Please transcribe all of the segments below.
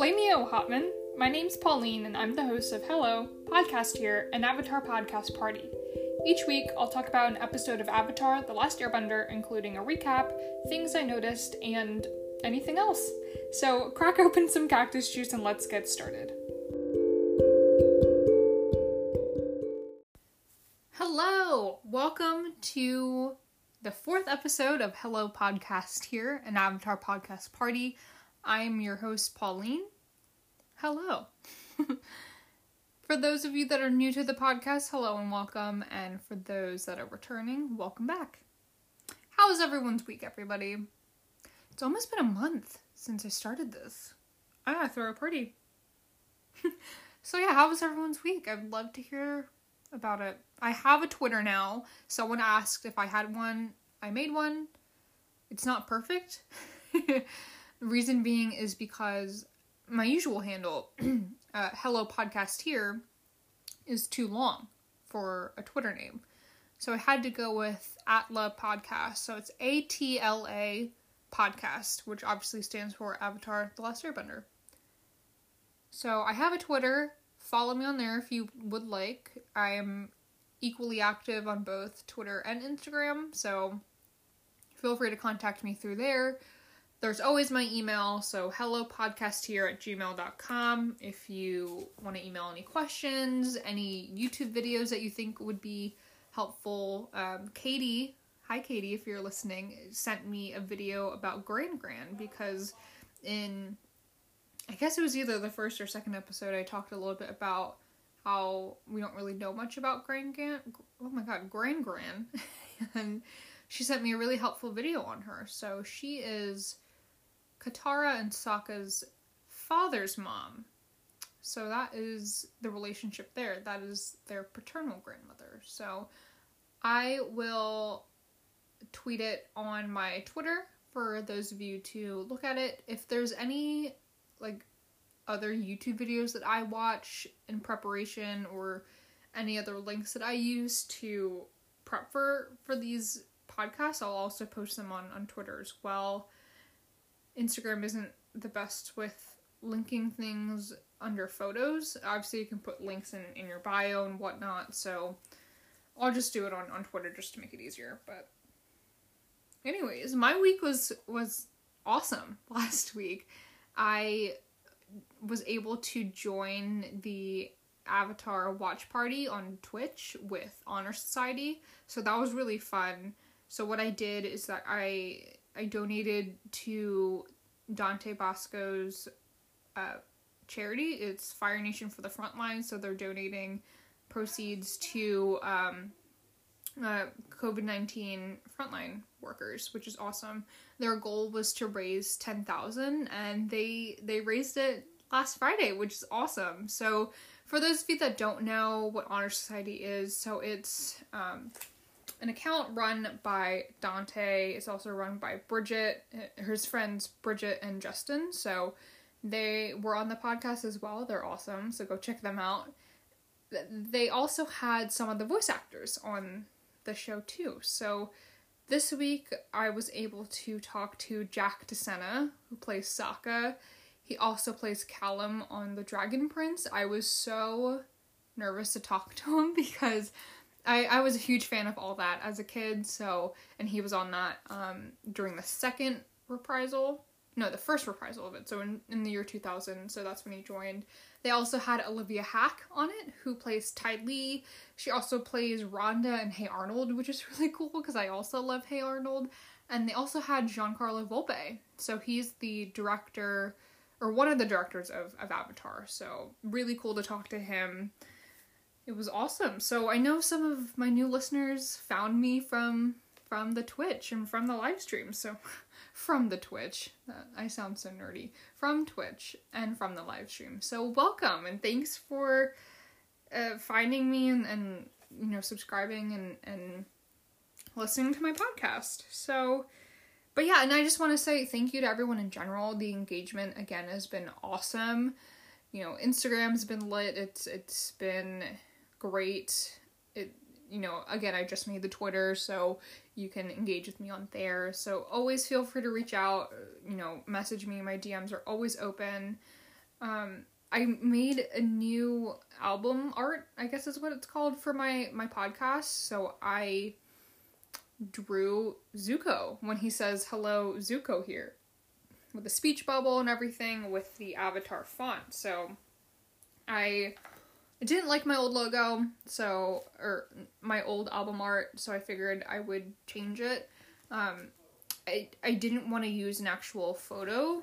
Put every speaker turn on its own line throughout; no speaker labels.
Flameo Hotman. My name's Pauline, and I'm the host of Hello Podcast here, an Avatar podcast party. Each week, I'll talk about an episode of Avatar The Last Airbender, including a recap, things I noticed, and anything else. So, crack open some cactus juice and let's get started. Hello! Welcome to the fourth episode of Hello Podcast here, an Avatar podcast party. I'm your host, Pauline. Hello. for those of you that are new to the podcast, hello and welcome. And for those that are returning, welcome back. How was everyone's week, everybody? It's almost been a month since I started this. I gotta throw a party. so, yeah, how was everyone's week? I'd love to hear about it. I have a Twitter now. Someone asked if I had one. I made one. It's not perfect. The reason being is because my usual handle, uh, Hello Podcast here, is too long for a Twitter name. So I had to go with Atla Podcast. So it's A T L A Podcast, which obviously stands for Avatar The Last Airbender. So I have a Twitter. Follow me on there if you would like. I am equally active on both Twitter and Instagram, so feel free to contact me through there there's always my email, so hello podcast here at gmail.com if you want to email any questions, any YouTube videos that you think would be helpful. Um, Katie, hi Katie, if you're listening, sent me a video about Gran Gran because in, I guess it was either the first or second episode, I talked a little bit about how we don't really know much about Gran Gran. Oh my god, Gran Gran. and she sent me a really helpful video on her. So she is Katara and Sokka's father's mom. So that is the relationship there. That is their paternal grandmother. So I will tweet it on my Twitter for those of you to look at it. If there's any like other YouTube videos that I watch in preparation or any other links that I use to prep for for these podcasts, I'll also post them on on Twitter as well. Instagram isn't the best with linking things under photos. Obviously, you can put links in, in your bio and whatnot, so I'll just do it on, on Twitter just to make it easier. But anyways, my week was was awesome last week. I was able to join the Avatar watch party on Twitch with Honor Society. So that was really fun. So what I did is that I I donated to Dante Basco's uh, charity. It's Fire Nation for the Frontline, so they're donating proceeds to um, uh, COVID 19 frontline workers, which is awesome. Their goal was to raise 10,000 and they they raised it last Friday, which is awesome. So for those of you that don't know what Honor Society is, so it's um, an account run by Dante. It's also run by Bridget, uh, his friends Bridget and Justin. So they were on the podcast as well. They're awesome. So go check them out. They also had some of the voice actors on the show too. So this week I was able to talk to Jack DeSena, who plays Sokka. He also plays Callum on The Dragon Prince. I was so nervous to talk to him because I, I was a huge fan of all that as a kid, so and he was on that um during the second reprisal. No, the first reprisal of it. So in, in the year 2000, so that's when he joined. They also had Olivia Hack on it, who plays Ty Lee. She also plays Rhonda and Hey Arnold, which is really cool because I also love Hey Arnold. And they also had Giancarlo Volpe. So he's the director, or one of the directors of, of Avatar. So really cool to talk to him it was awesome. So I know some of my new listeners found me from from the Twitch and from the live stream. So from the Twitch, I sound so nerdy. From Twitch and from the live stream. So welcome and thanks for uh, finding me and, and you know subscribing and and listening to my podcast. So but yeah, and I just want to say thank you to everyone in general. The engagement again has been awesome. You know, Instagram's been lit. It's it's been great. It you know, again, I just made the Twitter, so you can engage with me on there. So always feel free to reach out, you know, message me. My DMs are always open. Um, I made a new album art, I guess is what it's called for my my podcast. So I drew Zuko when he says hello Zuko here with the speech bubble and everything with the avatar font. So I didn't like my old logo, so or my old album art, so I figured I would change it. Um, I I didn't want to use an actual photo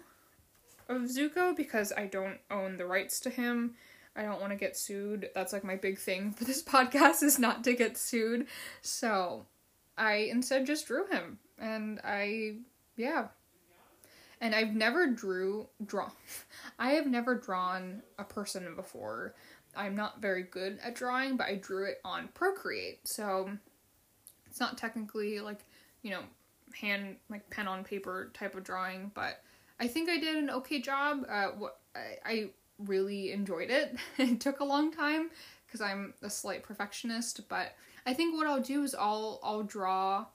of Zuko because I don't own the rights to him. I don't want to get sued. That's like my big thing for this podcast is not to get sued. So I instead just drew him, and I yeah. And I've never drew draw. I have never drawn a person before. I'm not very good at drawing, but I drew it on Procreate, so it's not technically like you know hand like pen on paper type of drawing, but I think I did an okay job. Uh, what I, I really enjoyed it. it took a long time because I'm a slight perfectionist, but I think what I'll do is I'll I'll draw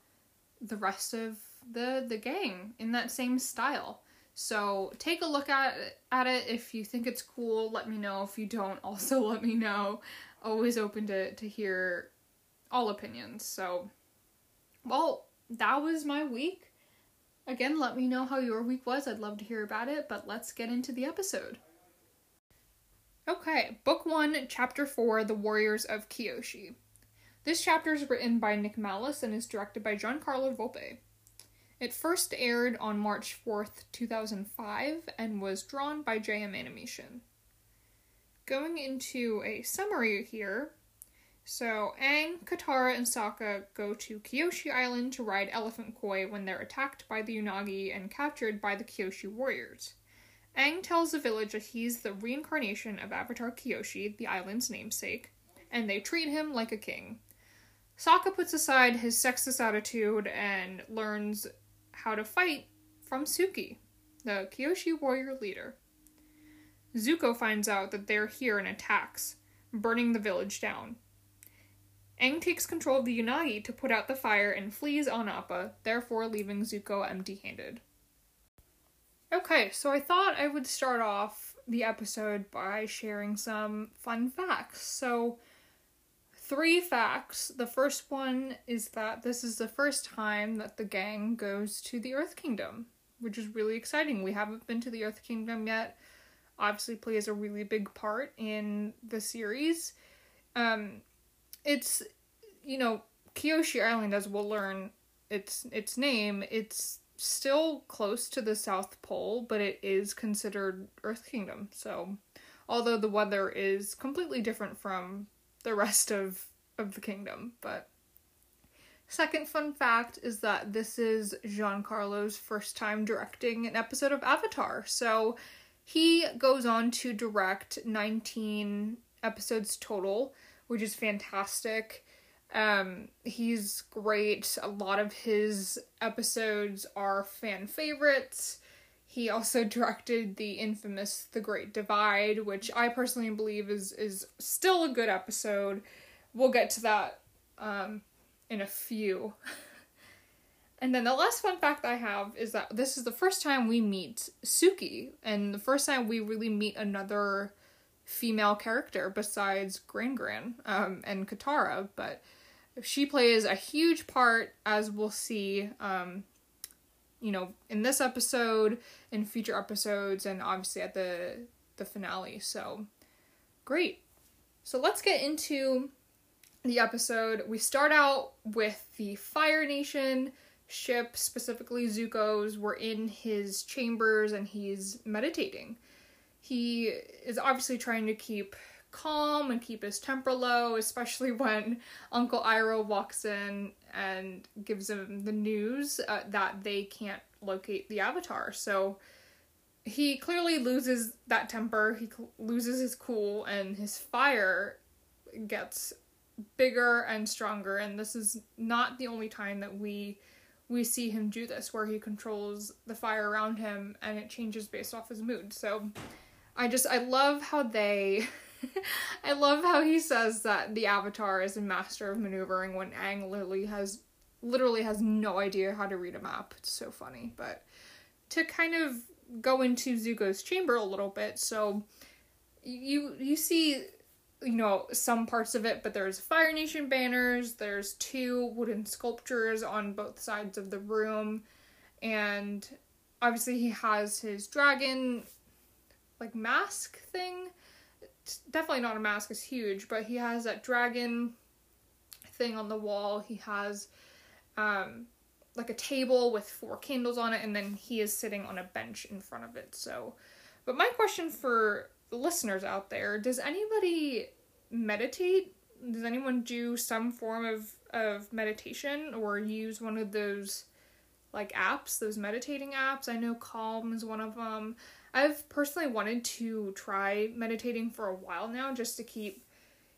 the rest of the the gang in that same style. So take a look at at it if you think it's cool. Let me know. If you don't, also let me know. Always open to to hear all opinions. So, well, that was my week. Again, let me know how your week was. I'd love to hear about it. But let's get into the episode. Okay, Book 1, Chapter 4 The Warriors of Kyoshi. This chapter is written by Nick Malis and is directed by Giancarlo Volpe. It first aired on March 4th, 2005, and was drawn by JM Animation. Going into a summary here, so Aang, Katara, and Sokka go to Kyoshi Island to ride Elephant Koi when they're attacked by the Unagi and captured by the Kyoshi warriors. Aang tells the village that he's the reincarnation of Avatar Kyoshi, the island's namesake, and they treat him like a king. Sokka puts aside his sexist attitude and learns how to fight from Suki, the Kyoshi warrior leader. Zuko finds out that they're here and attacks, burning the village down. Aang takes control of the Unagi to put out the fire and flees on Appa, therefore leaving Zuko empty handed. Okay, so I thought I would start off the episode by sharing some fun facts. So, three facts. The first one is that this is the first time that the gang goes to the Earth Kingdom, which is really exciting. We haven't been to the Earth Kingdom yet. Obviously, plays a really big part in the series. Um, it's you know Kyoshi Island, as we'll learn its its name. It's still close to the South Pole, but it is considered Earth Kingdom. So, although the weather is completely different from the rest of of the kingdom, but second fun fact is that this is Giancarlo's first time directing an episode of Avatar. So, he goes on to direct 19 episodes total, which is fantastic. Um, he's great. A lot of his episodes are fan favorites. He also directed the infamous The Great Divide, which I personally believe is is still a good episode. We'll get to that um, in a few. and then the last fun fact I have is that this is the first time we meet Suki, and the first time we really meet another female character besides Gran Gran um, and Katara, but she plays a huge part, as we'll see, um, you know, in this episode, in future episodes, and obviously at the the finale. So, great. So let's get into the episode. We start out with the Fire Nation ship, specifically Zuko's. We're in his chambers and he's meditating. He is obviously trying to keep calm and keep his temper low, especially when Uncle Iroh walks in and gives him the news uh, that they can't locate the Avatar. So he clearly loses that temper, he cl- loses his cool, and his fire gets bigger and stronger. And this is not the only time that we we see him do this where he controls the fire around him and it changes based off his mood. So I just I love how they I love how he says that the Avatar is a master of maneuvering when Aang literally has literally has no idea how to read a map. It's so funny, but to kind of go into Zuko's chamber a little bit. So you you see you know some parts of it, but there's Fire Nation banners. There's two wooden sculptures on both sides of the room, and obviously he has his dragon like mask thing. Definitely not a mask; it's huge, but he has that dragon thing on the wall. He has um like a table with four candles on it and then he is sitting on a bench in front of it. So but my question for listeners out there, does anybody meditate? Does anyone do some form of of meditation or use one of those like apps, those meditating apps? I know Calm is one of them. I've personally wanted to try meditating for a while now just to keep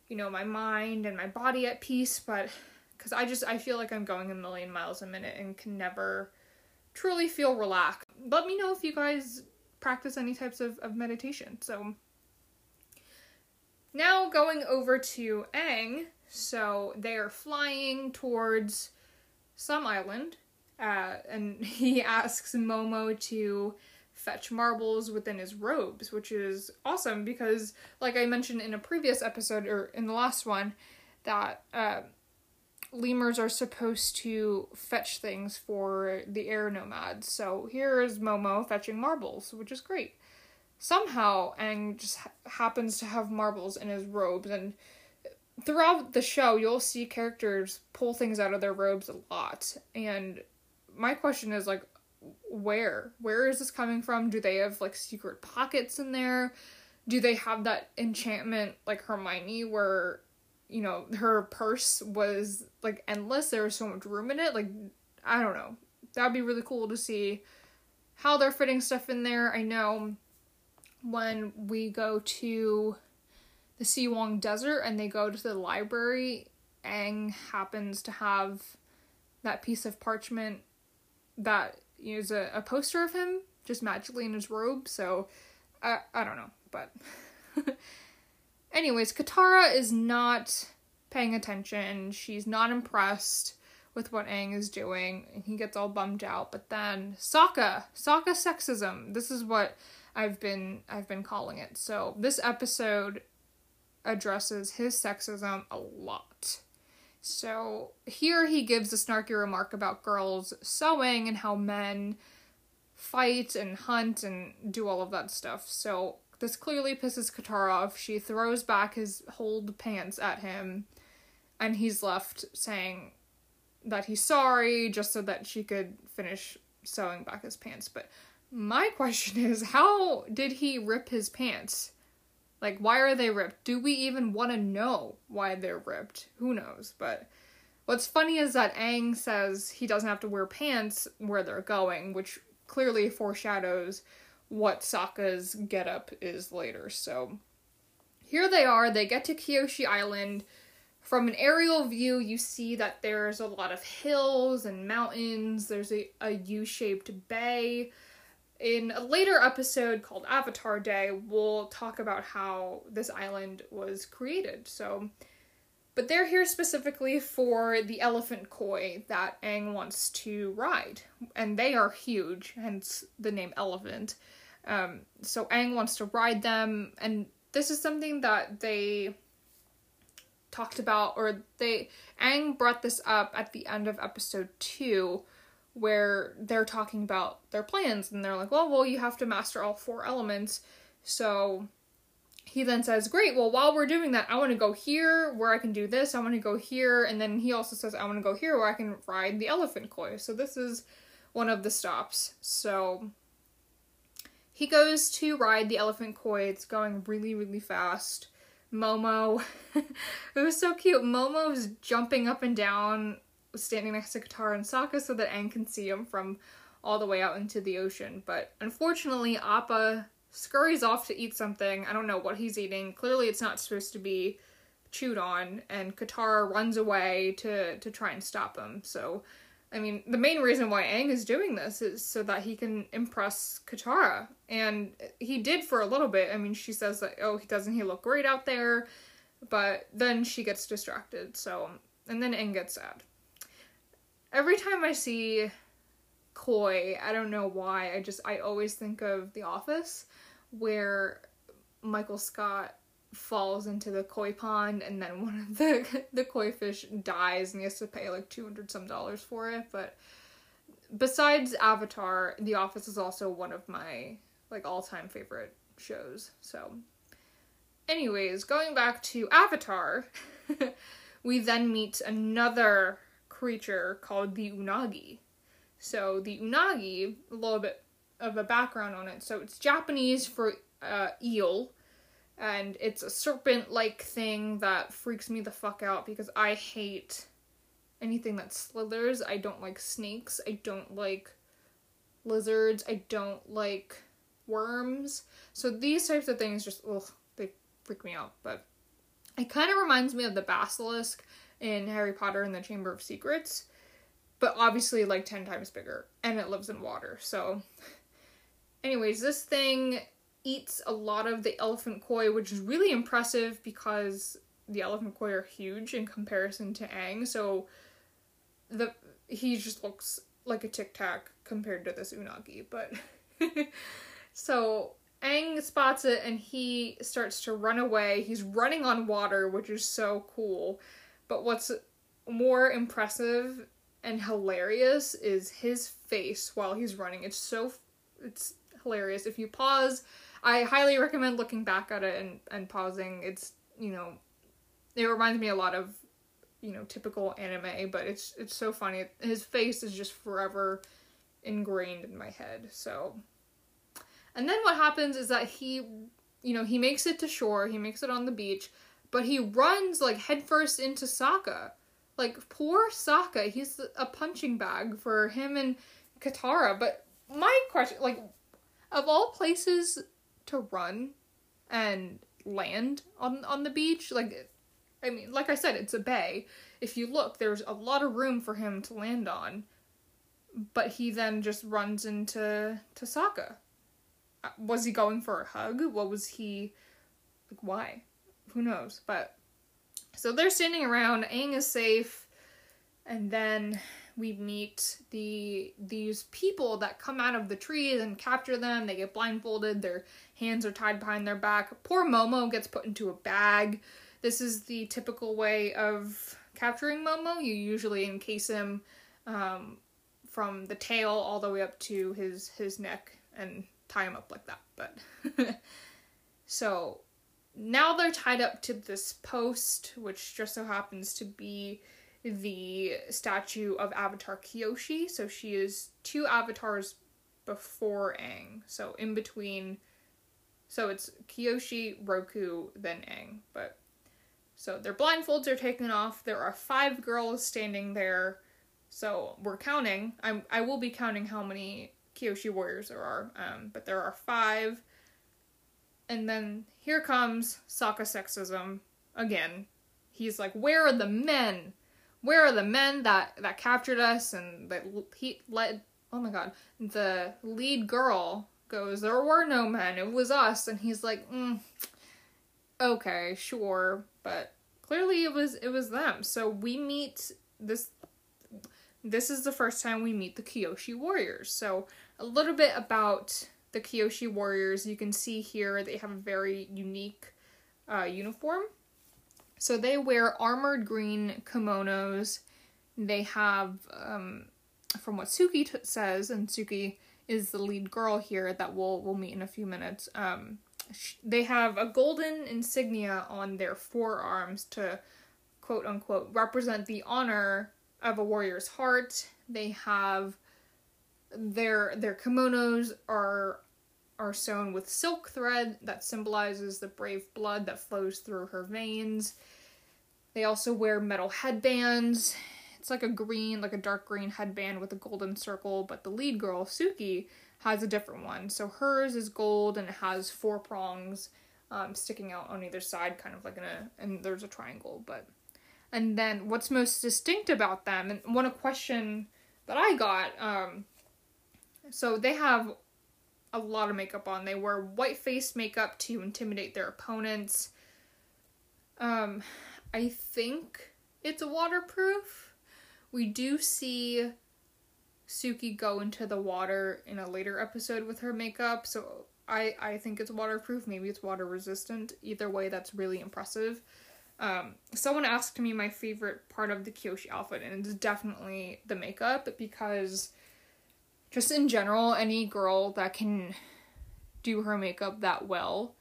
you know my mind and my body at peace, but because I just I feel like I'm going a million miles a minute and can never truly feel relaxed. Let me know if you guys practice any types of, of meditation. So now going over to Aang, so they are flying towards some island, uh, and he asks Momo to fetch marbles within his robes, which is awesome because, like I mentioned in a previous episode or in the last one, that uh, lemurs are supposed to fetch things for the air nomads. So here is Momo fetching marbles, which is great. Somehow, Aang just ha- happens to have marbles in his robes, and throughout the show, you'll see characters pull things out of their robes a lot. And my question is like, where? Where is this coming from? Do they have like secret pockets in there? Do they have that enchantment like Hermione where you know, her purse was like endless. There was so much room in it. Like, I don't know. That'd be really cool to see how they're fitting stuff in there. I know when we go to the Si Wong Desert and they go to the library, Aang happens to have that piece of parchment that is a, a poster of him just magically in his robe. So I I don't know, but Anyways, Katara is not paying attention. She's not impressed with what Aang is doing. and He gets all bummed out. But then Sokka, Sokka sexism. This is what I've been I've been calling it. So this episode addresses his sexism a lot. So here he gives a snarky remark about girls sewing and how men fight and hunt and do all of that stuff. So this clearly pisses Katara off. She throws back his hold pants at him, and he's left saying that he's sorry just so that she could finish sewing back his pants. But my question is how did he rip his pants? Like, why are they ripped? Do we even want to know why they're ripped? Who knows? But what's funny is that Aang says he doesn't have to wear pants where they're going, which clearly foreshadows what Sokka's getup is later. So here they are, they get to Kyoshi Island. From an aerial view, you see that there's a lot of hills and mountains. There's a, a U shaped bay. In a later episode called Avatar Day, we'll talk about how this island was created. So, but they're here specifically for the elephant koi that Aang wants to ride, and they are huge, hence the name elephant. Um, so Aang wants to ride them, and this is something that they talked about, or they Aang brought this up at the end of episode two, where they're talking about their plans, and they're like, "Well, well, you have to master all four elements." So he then says, Great, well, while we're doing that, I want to go here where I can do this. I want to go here. And then he also says, I want to go here where I can ride the elephant koi. So this is one of the stops. So he goes to ride the elephant koi. It's going really, really fast. Momo, it was so cute. Momo's jumping up and down, standing next to Katara and Sokka so that Aang can see him from all the way out into the ocean. But unfortunately, Appa scurries off to eat something. I don't know what he's eating. Clearly, it's not supposed to be chewed on, and Katara runs away to to try and stop him. So I mean, the main reason why Aang is doing this is so that he can impress Katara. And he did for a little bit. I mean, she says that, oh, doesn't he look great out there? But then she gets distracted, so. And then Aang gets sad. Every time I see koi. I don't know why. I just I always think of The Office where Michael Scott falls into the koi pond and then one of the the koi fish dies and he has to pay like 200 some dollars for it, but besides Avatar, The Office is also one of my like all-time favorite shows. So anyways, going back to Avatar, we then meet another creature called the Unagi. So the Unagi, a little bit of a background on it. So it's Japanese for uh, eel, and it's a serpent-like thing that freaks me the fuck out because I hate anything that slithers. I don't like snakes. I don't like lizards. I don't like worms. So these types of things just ugh, they freak me out. But it kind of reminds me of the basilisk in Harry Potter and the Chamber of Secrets, but obviously like 10 times bigger and it lives in water. So anyways, this thing eats a lot of the elephant koi, which is really impressive because the elephant koi are huge in comparison to Aang. So the he just looks like a tic tac compared to this unagi, but so Aang spots it and he starts to run away. He's running on water, which is so cool. But what's more impressive and hilarious is his face while he's running. It's so it's hilarious. If you pause, I highly recommend looking back at it and, and pausing. It's you know, it reminds me a lot of you know typical anime, but it's it's so funny. His face is just forever ingrained in my head. So, and then what happens is that he, you know, he makes it to shore. He makes it on the beach, but he runs like headfirst into Sokka. Like poor Sokka, he's a punching bag for him and Katara. But my question, like, of all places to run and land on on the beach, like I mean, like I said, it's a bay. If you look, there's a lot of room for him to land on. But he then just runs into to Sokka. Uh, was he going for a hug? What was he like why? Who knows? But so they're standing around, Aang is safe, and then we meet the these people that come out of the trees and capture them. They get blindfolded, their hands are tied behind their back. Poor Momo gets put into a bag this is the typical way of capturing Momo. You usually encase him um, from the tail all the way up to his his neck and tie him up like that. But so now they're tied up to this post, which just so happens to be the statue of Avatar Kyoshi. So she is two avatars before Aang. So in between. So it's Kyoshi, Roku, then Aang. But so their blindfolds are taken off. There are five girls standing there. So we're counting. I'm I will be counting how many Kyoshi warriors there are. Um, but there are five. And then here comes Sokka sexism again. He's like, "Where are the men? Where are the men that that captured us?" And that he led. Oh my god, the lead girl goes, "There were no men. It was us." And he's like, mm, "Okay, sure." but clearly it was it was them. So we meet this this is the first time we meet the Kyoshi warriors. So a little bit about the Kyoshi warriors. You can see here they have a very unique uh, uniform. So they wear armored green kimonos. They have, um, from what Suki t- says, and Suki is the lead girl here that we'll we'll meet in a few minutes. Um, they have a golden insignia on their forearms to quote unquote represent the honor of a warrior's heart. They have their their kimonos are are sewn with silk thread that symbolizes the brave blood that flows through her veins. They also wear metal headbands. It's like a green, like a dark green headband with a golden circle, but the lead girl, Suki, has a different one. So hers is gold and it has four prongs um, sticking out on either side, kind of like in a, and there's a triangle. But, and then what's most distinct about them, and one question that I got, um, so they have a lot of makeup on. They wear white face makeup to intimidate their opponents. Um, I think it's waterproof. We do see Suki go into the water in a later episode with her makeup, so I I think it's waterproof. Maybe it's water resistant. Either way, that's really impressive. Um, someone asked me my favorite part of the Kyoshi outfit, and it's definitely the makeup because just in general, any girl that can do her makeup that well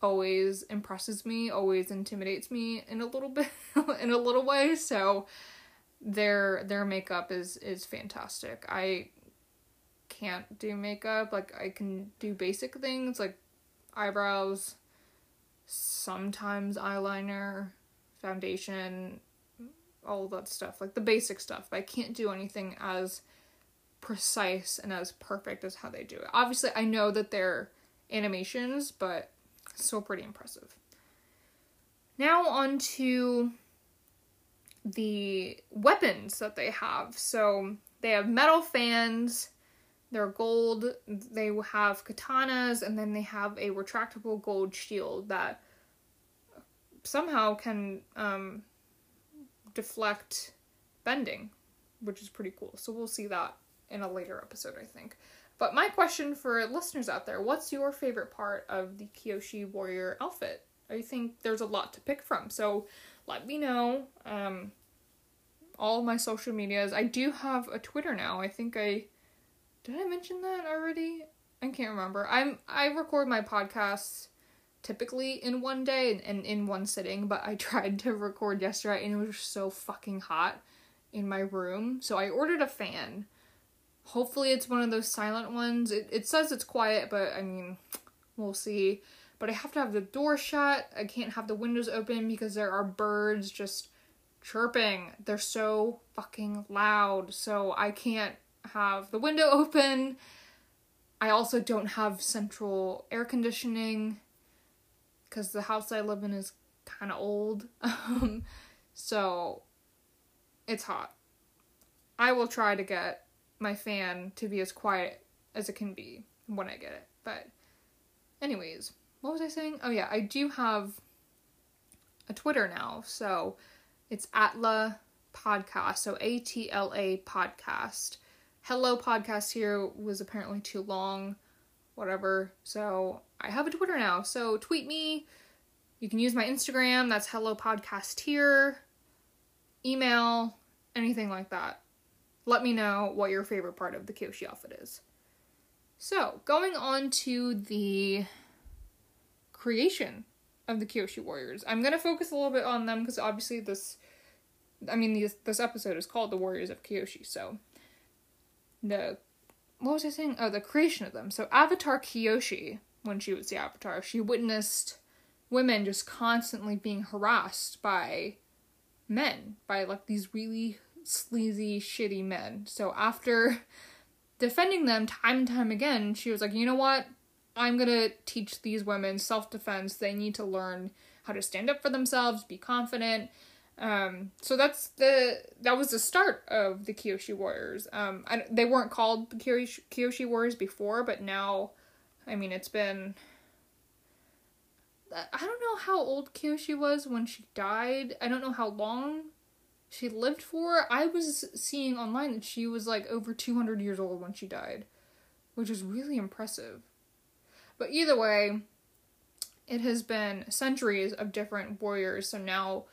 always impresses me, always intimidates me in a little bit in a little way. So their their makeup is is fantastic. I can't do makeup. Like I can do basic things like eyebrows, sometimes eyeliner, foundation, all that stuff, like the basic stuff. But I can't do anything as precise and as perfect as how they do it. Obviously, I know that they're animations, but still pretty impressive. Now on to the weapons that they have. So they have metal fans, they're gold, they have katanas, and then they have a retractable gold shield that somehow can um, deflect bending, which is pretty cool. So we'll see that in a later episode, I think. But my question for listeners out there what's your favorite part of the Kyoshi Warrior outfit? I think there's a lot to pick from. So let me know. Um, all my social medias. I do have a Twitter now. I think I did I mention that already? I can't remember. I'm I record my podcasts typically in one day and, and in one sitting, but I tried to record yesterday and it was so fucking hot in my room. So I ordered a fan. Hopefully it's one of those silent ones. It it says it's quiet, but I mean, we'll see but I have to have the door shut. I can't have the windows open because there are birds just chirping. They're so fucking loud. So I can't have the window open. I also don't have central air conditioning because the house I live in is kind of old. So it's hot. I will try to get my fan to be as quiet as it can be when I get it. But, anyways, what was I saying? Oh yeah, I do have a Twitter now, so it's Atla Podcast, so A T L A Podcast. Hello Podcast here was apparently too long, whatever. So I have a Twitter now, so tweet me. You can use my Instagram, that's Hello Podcast here. Email, anything like that. Let me know what your favorite part of the Kyoshi outfit is. So, going on to the creation of the Kyoshi Warriors. I'm gonna focus a little bit on them because obviously this, I mean, this this episode is called the Warriors of Kyoshi. So the what was I saying? Oh, the creation of them. So Avatar Kyoshi, when she was the Avatar, she witnessed women just constantly being harassed by men, by like these really sleazy, shitty men. So after defending them time and time again, she was like, you know what? I'm gonna teach these women self defense. They need to learn how to stand up for themselves, be confident. Um, so that's the that was the start of the Kyoshi Warriors. Um, I, they weren't called the Kyoshi, Kyoshi Warriors before, but now, I mean, it's been. I don't know how old Kyoshi was when she died. I don't know how long she lived for. I was seeing online that she was like over 200 years old when she died, which is really impressive. But either way, it has been centuries of different warriors. So now,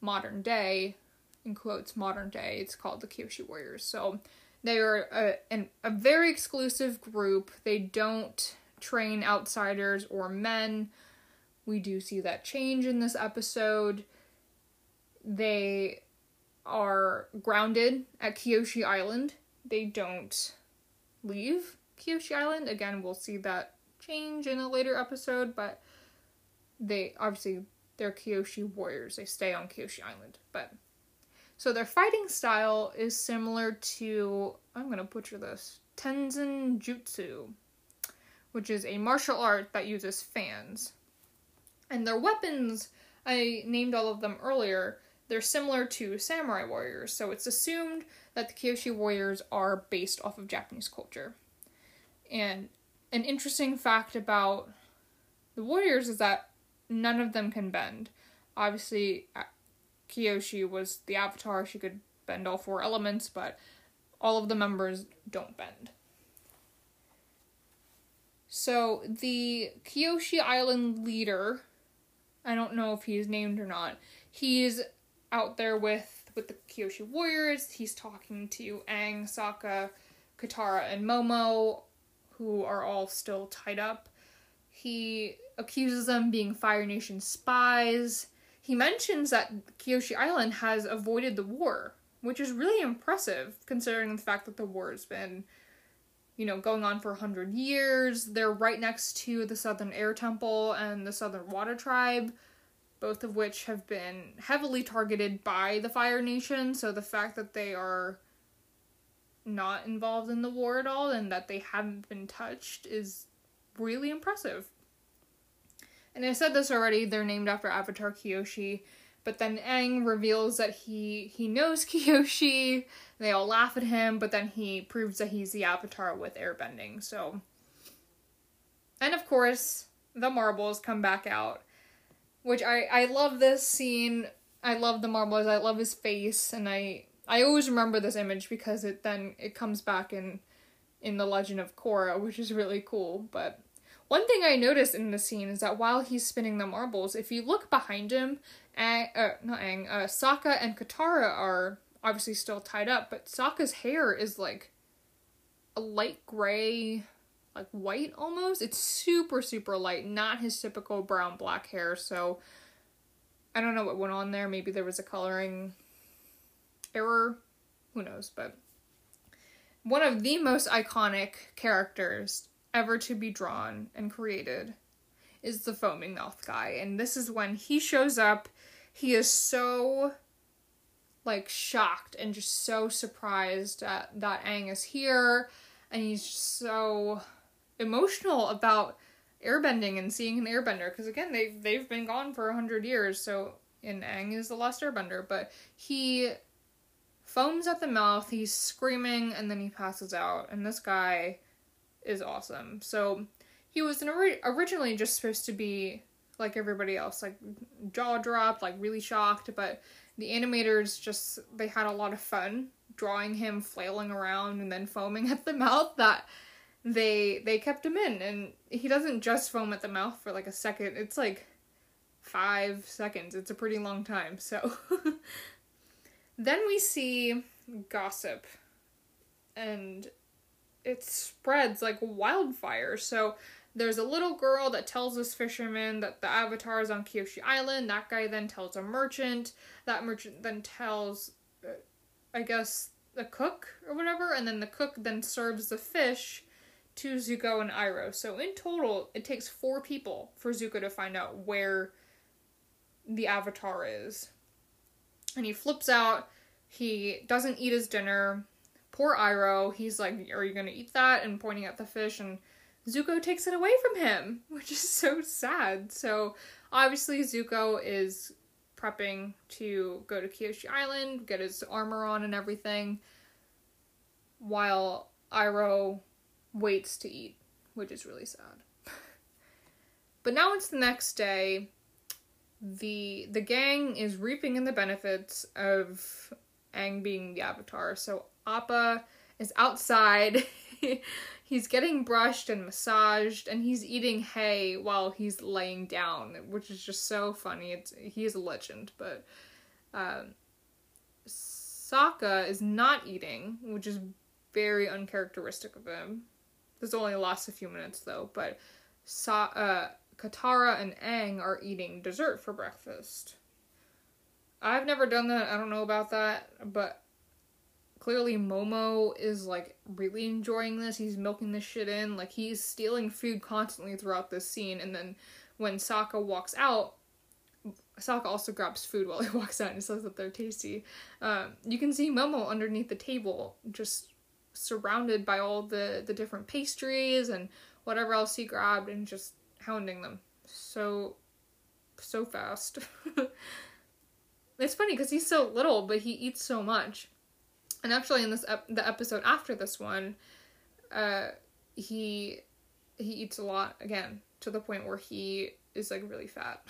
modern day, in quotes, modern day, it's called the Kyoshi Warriors. So they are a, an, a very exclusive group. They don't train outsiders or men. We do see that change in this episode. They are grounded at Kyoshi Island. They don't leave Kyoshi Island. Again, we'll see that change in a later episode, but they obviously they're Kyoshi warriors. They stay on Kyoshi Island, but so their fighting style is similar to I'm gonna butcher this Tenzin Jutsu, which is a martial art that uses fans, and their weapons I named all of them earlier. They're similar to samurai warriors, so it's assumed that the Kyoshi warriors are based off of Japanese culture. And an interesting fact about the Warriors is that none of them can bend. Obviously, Kyoshi was the avatar, she could bend all four elements, but all of the members don't bend. So the Kyoshi Island leader, I don't know if he's named or not. He's out there with with the Kyoshi warriors. He's talking to Aang, Sokka, Katara, and Momo, who are all still tied up. He accuses them being Fire Nation spies. He mentions that Kyoshi Island has avoided the war, which is really impressive considering the fact that the war has been, you know, going on for 100 years. They're right next to the Southern Air Temple and the Southern Water Tribe, both of which have been heavily targeted by the Fire Nation. So the fact that they are not involved in the war at all and that they haven't been touched is really impressive. And I said this already, they're named after Avatar Kyoshi, but then Aang reveals that he he knows Kyoshi. They all laugh at him, but then he proves that he's the Avatar with airbending. So And of course, the marbles come back out, which I I love this scene. I love the marbles. I love his face and I I always remember this image because it then it comes back in in the Legend of Korra, which is really cool, but one thing I noticed in the scene is that while he's spinning the marbles, if you look behind him, Aang, uh, not Aang, uh, Sokka and Katara are obviously still tied up, but Sokka's hair is like a light gray, like white almost. It's super, super light, not his typical brown black hair, so I don't know what went on there. Maybe there was a coloring error. Who knows, but one of the most iconic characters ever to be drawn and created is the foaming mouth guy. And this is when he shows up. He is so like shocked and just so surprised at, that Aang is here and he's just so emotional about airbending and seeing an airbender because again they've they've been gone for a hundred years so and Aang is the last airbender but he foams at the mouth he's screaming and then he passes out and this guy is awesome. So he was ori- originally just supposed to be like everybody else, like jaw dropped, like really shocked, but the animators just they had a lot of fun drawing him flailing around and then foaming at the mouth that they they kept him in and he doesn't just foam at the mouth for like a second. It's like 5 seconds. It's a pretty long time. So then we see gossip and it spreads like wildfire. So there's a little girl that tells this fisherman that the avatar is on Kyoshi Island. That guy then tells a merchant. That merchant then tells, uh, I guess, the cook or whatever. And then the cook then serves the fish to Zuko and Iroh. So in total, it takes four people for Zuko to find out where the avatar is. And he flips out. He doesn't eat his dinner poor Iroh, he's like, Are you gonna eat that? And pointing at the fish, and Zuko takes it away from him, which is so sad. So obviously, Zuko is prepping to go to Kyoshi Island, get his armor on and everything, while Iroh waits to eat, which is really sad. but now it's the next day. The the gang is reaping in the benefits of Aang being the avatar. So Appa is outside. he's getting brushed and massaged, and he's eating hay while he's laying down, which is just so funny. It's he's a legend, but um, Sokka is not eating, which is very uncharacteristic of him. This only lasts a few minutes though, but Sa- uh, Katara and Aang are eating dessert for breakfast. I've never done that. I don't know about that, but clearly Momo is like really enjoying this. He's milking this shit in. Like he's stealing food constantly throughout this scene. And then when Sokka walks out, Sokka also grabs food while he walks out and says that they're tasty. Um, you can see Momo underneath the table, just surrounded by all the the different pastries and whatever else he grabbed, and just hounding them so so fast. it's funny because he's so little, but he eats so much and actually in this ep- the episode after this one uh he he eats a lot again to the point where he is like really fat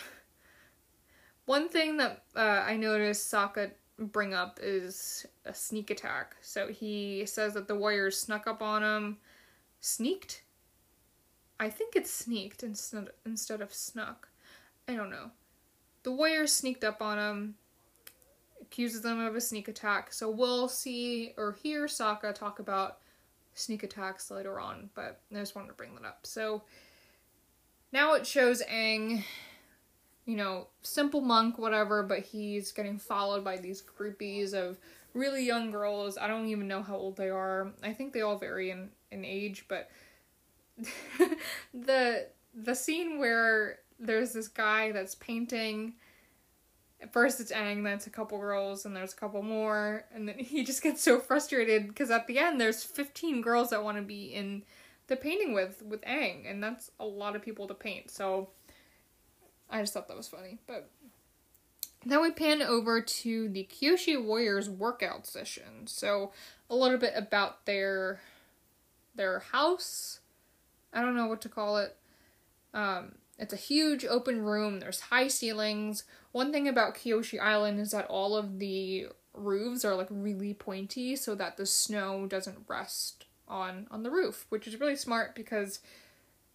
one thing that uh, i noticed Sokka bring up is a sneak attack. So he says that the warriors snuck up on him. Sneaked? I think it's sneaked instead instead of snuck. I don't know. The warriors sneaked up on him, accuses them of a sneak attack. So we'll see or hear Sokka talk about sneak attacks later on, but I just wanted to bring that up. So now it shows Aang you know, simple monk, whatever, but he's getting followed by these groupies of really young girls. I don't even know how old they are. I think they all vary in, in age, but the the scene where there's this guy that's painting at first it's Aang, then it's a couple girls, and there's a couple more, and then he just gets so frustrated because at the end there's 15 girls that want to be in the painting with with Aang, and that's a lot of people to paint. So I just thought that was funny. But then we pan over to the Kyoshi Warriors workout session. So a little bit about their their house. I don't know what to call it. Um, it's a huge open room. There's high ceilings. One thing about Kyoshi Island is that all of the roofs are like really pointy so that the snow doesn't rest on on the roof, which is really smart because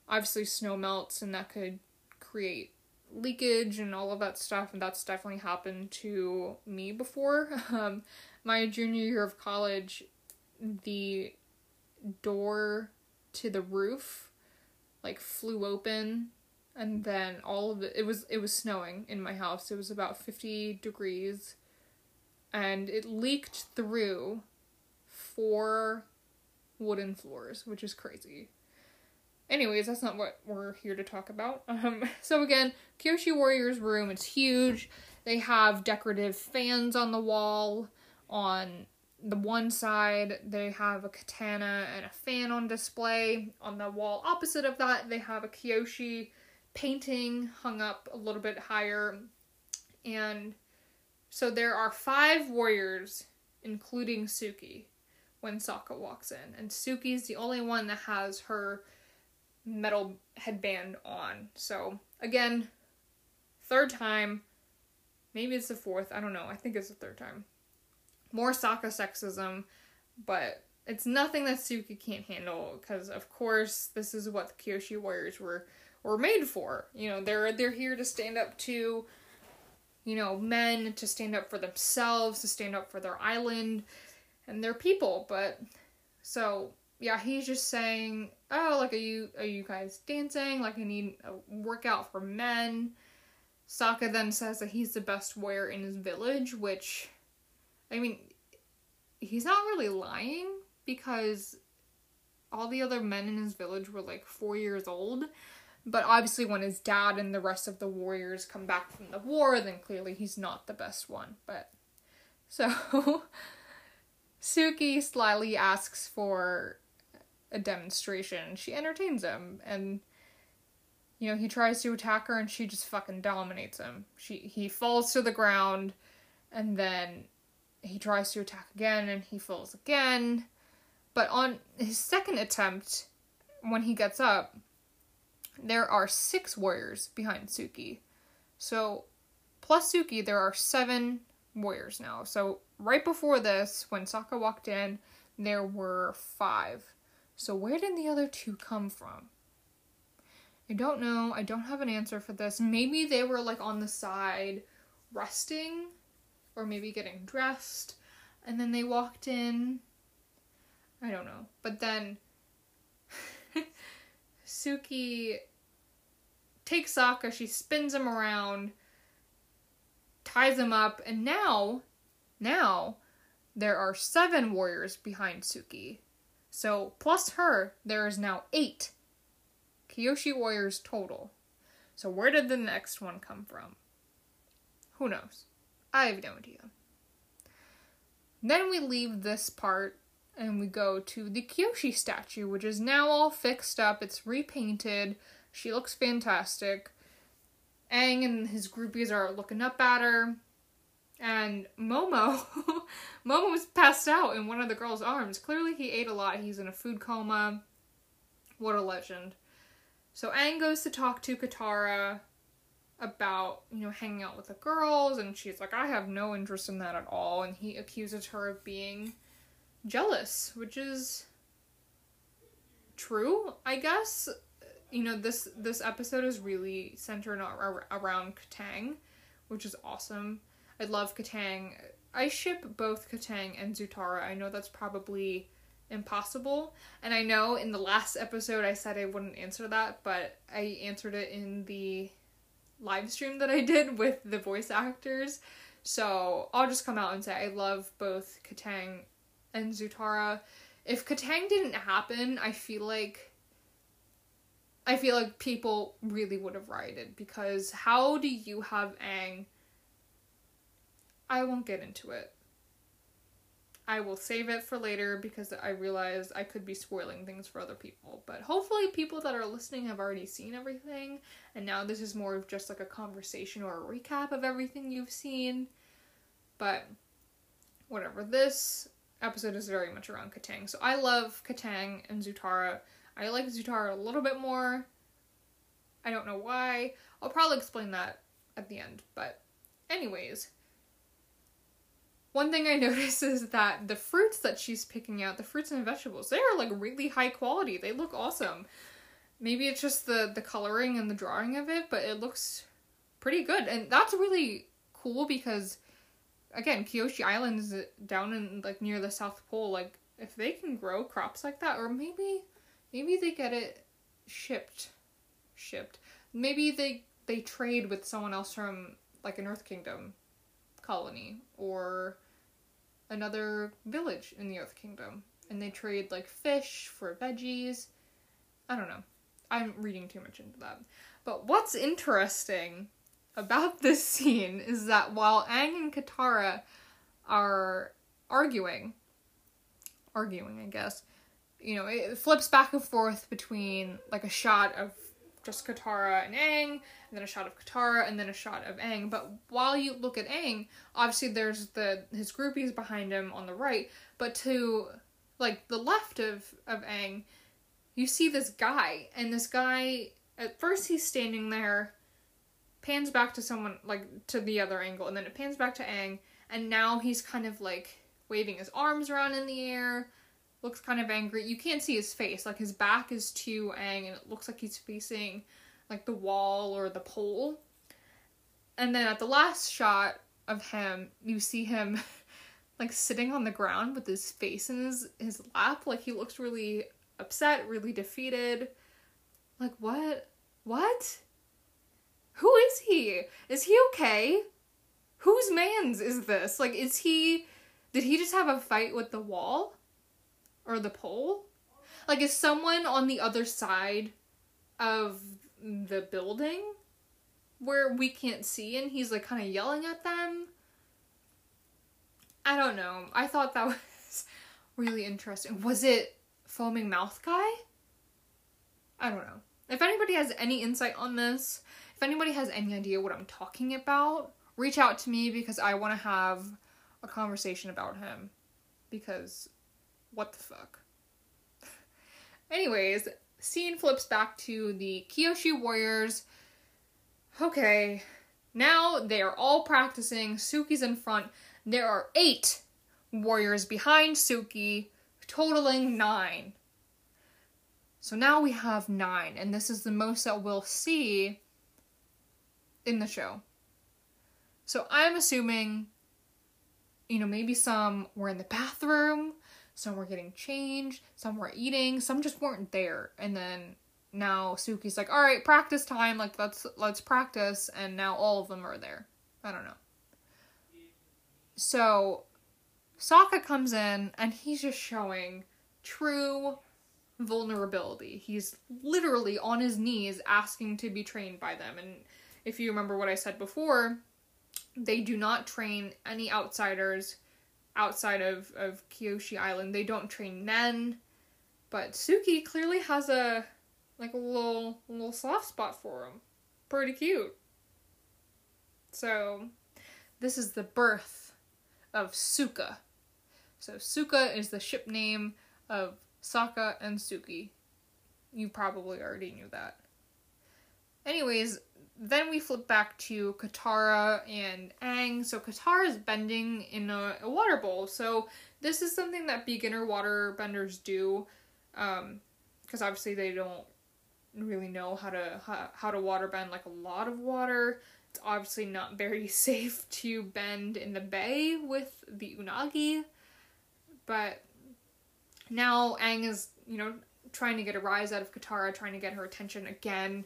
obviously snow melts and that could create leakage and all of that stuff, and that's definitely happened to me before. Um, my junior year of college, the door to the roof like flew open and then all of it it was it was snowing in my house it was about 50 degrees and it leaked through four wooden floors which is crazy Anyways, that's not what we're here to talk about. Um, so again, Kyoshi Warriors room, it's huge. They have decorative fans on the wall. On the one side, they have a katana and a fan on display. On the wall opposite of that, they have a Kyoshi painting hung up a little bit higher. And so there are five warriors, including Suki, when Sokka walks in. And Suki's the only one that has her metal headband on. So, again, third time. Maybe it's the fourth. I don't know. I think it's the third time. More Sokka sexism, but it's nothing that Suki can't handle because, of course, this is what the Kyoshi Warriors were were made for. You know, they're they're here to stand up to, you know, men, to stand up for themselves, to stand up for their island and their people. But so yeah, he's just saying, "Oh, like are you are you guys dancing? Like I need a workout for men." Sokka then says that he's the best warrior in his village, which I mean, he's not really lying because all the other men in his village were like 4 years old. But obviously when his dad and the rest of the warriors come back from the war, then clearly he's not the best one. But so Suki slyly asks for a demonstration. She entertains him and you know, he tries to attack her and she just fucking dominates him. She he falls to the ground and then he tries to attack again and he falls again. But on his second attempt, when he gets up, there are six warriors behind Suki. So, plus Suki, there are seven warriors now. So, right before this, when Sokka walked in, there were five. So, where did the other two come from? I don't know. I don't have an answer for this. Maybe they were like on the side resting or maybe getting dressed and then they walked in. I don't know. But then Suki takes Sokka, she spins him around, ties him up, and now, now, there are seven warriors behind Suki. So, plus her, there is now eight Kyoshi warriors total. So, where did the next one come from? Who knows? I have no idea. Then we leave this part and we go to the Kyoshi statue, which is now all fixed up. It's repainted. She looks fantastic. Aang and his groupies are looking up at her. And Momo, Momo was passed out in one of the girl's arms. Clearly, he ate a lot. He's in a food coma. What a legend. So Aang goes to talk to Katara. about, you know, hanging out with the girls, and she's like, I have no interest in that at all. And he accuses her of being jealous, which is true, I guess. You know, this this episode is really centered ar- around Katang, which is awesome. I love Katang. I ship both Katang and Zutara. I know that's probably impossible. And I know in the last episode I said I wouldn't answer that, but I answered it in the live stream that I did with the voice actors. So I'll just come out and say I love both Katang and Zutara. If Katang didn't happen, I feel like I feel like people really would have rioted because how do you have Aang? I won't get into it. I will save it for later because I realize I could be spoiling things for other people. But hopefully, people that are listening have already seen everything, and now this is more of just like a conversation or a recap of everything you've seen. But whatever, this episode is very much around Katang. So I love Katang and Zutara. I like Zutara a little bit more. I don't know why. I'll probably explain that at the end. But, anyways, one thing I notice is that the fruits that she's picking out, the fruits and vegetables, they are like really high quality. They look awesome. Maybe it's just the the coloring and the drawing of it, but it looks pretty good. And that's really cool because again, Kyoshi Island is uh, down in like near the South Pole. Like if they can grow crops like that or maybe maybe they get it shipped shipped. Maybe they they trade with someone else from like an Earth Kingdom colony or another village in the Earth Kingdom. And they trade like fish for veggies. I don't know. I'm reading too much into that. But what's interesting about this scene is that while Aang and Katara are arguing, arguing, I guess, you know, it flips back and forth between like a shot of just Katara and Aang, and then a shot of Katara, and then a shot of Aang. But while you look at Aang, obviously there's the his groupies behind him on the right, but to like the left of of Aang, you see this guy, and this guy at first he's standing there, pans back to someone like to the other angle, and then it pans back to Aang, and now he's kind of like waving his arms around in the air looks kind of angry. You can't see his face. Like his back is to Aang and it looks like he's facing like the wall or the pole. And then at the last shot of him, you see him like sitting on the ground with his face in his, his lap. Like he looks really upset, really defeated. Like what? What? Who is he? Is he okay? Whose man's is this? Like is he did he just have a fight with the wall? Or the pole? Like, is someone on the other side of the building where we can't see and he's like kind of yelling at them? I don't know. I thought that was really interesting. Was it Foaming Mouth Guy? I don't know. If anybody has any insight on this, if anybody has any idea what I'm talking about, reach out to me because I want to have a conversation about him. Because what the fuck? Anyways, scene flips back to the Kyoshi Warriors. Okay, now they are all practicing. Suki's in front. There are eight warriors behind Suki, totaling nine. So now we have nine, and this is the most that we'll see in the show. So I'm assuming, you know, maybe some were in the bathroom, some were getting changed, some were eating, some just weren't there. And then now Suki's like, "All right, practice time. Like let's let's practice." And now all of them are there. I don't know. So Sokka comes in and he's just showing true vulnerability. He's literally on his knees asking to be trained by them. And if you remember what I said before, they do not train any outsiders outside of, of Kyoshi Island. They don't train men, but Suki clearly has a like a little little soft spot for him. Pretty cute. So, this is the birth of Suka. So Suka is the ship name of Sokka and Suki. You probably already knew that. Anyways, then we flip back to Katara and Aang. So Katara is bending in a, a water bowl. So this is something that beginner water benders do, because um, obviously they don't really know how to how, how to water bend like a lot of water. It's obviously not very safe to bend in the bay with the unagi, but now Aang is you know trying to get a rise out of Katara, trying to get her attention again.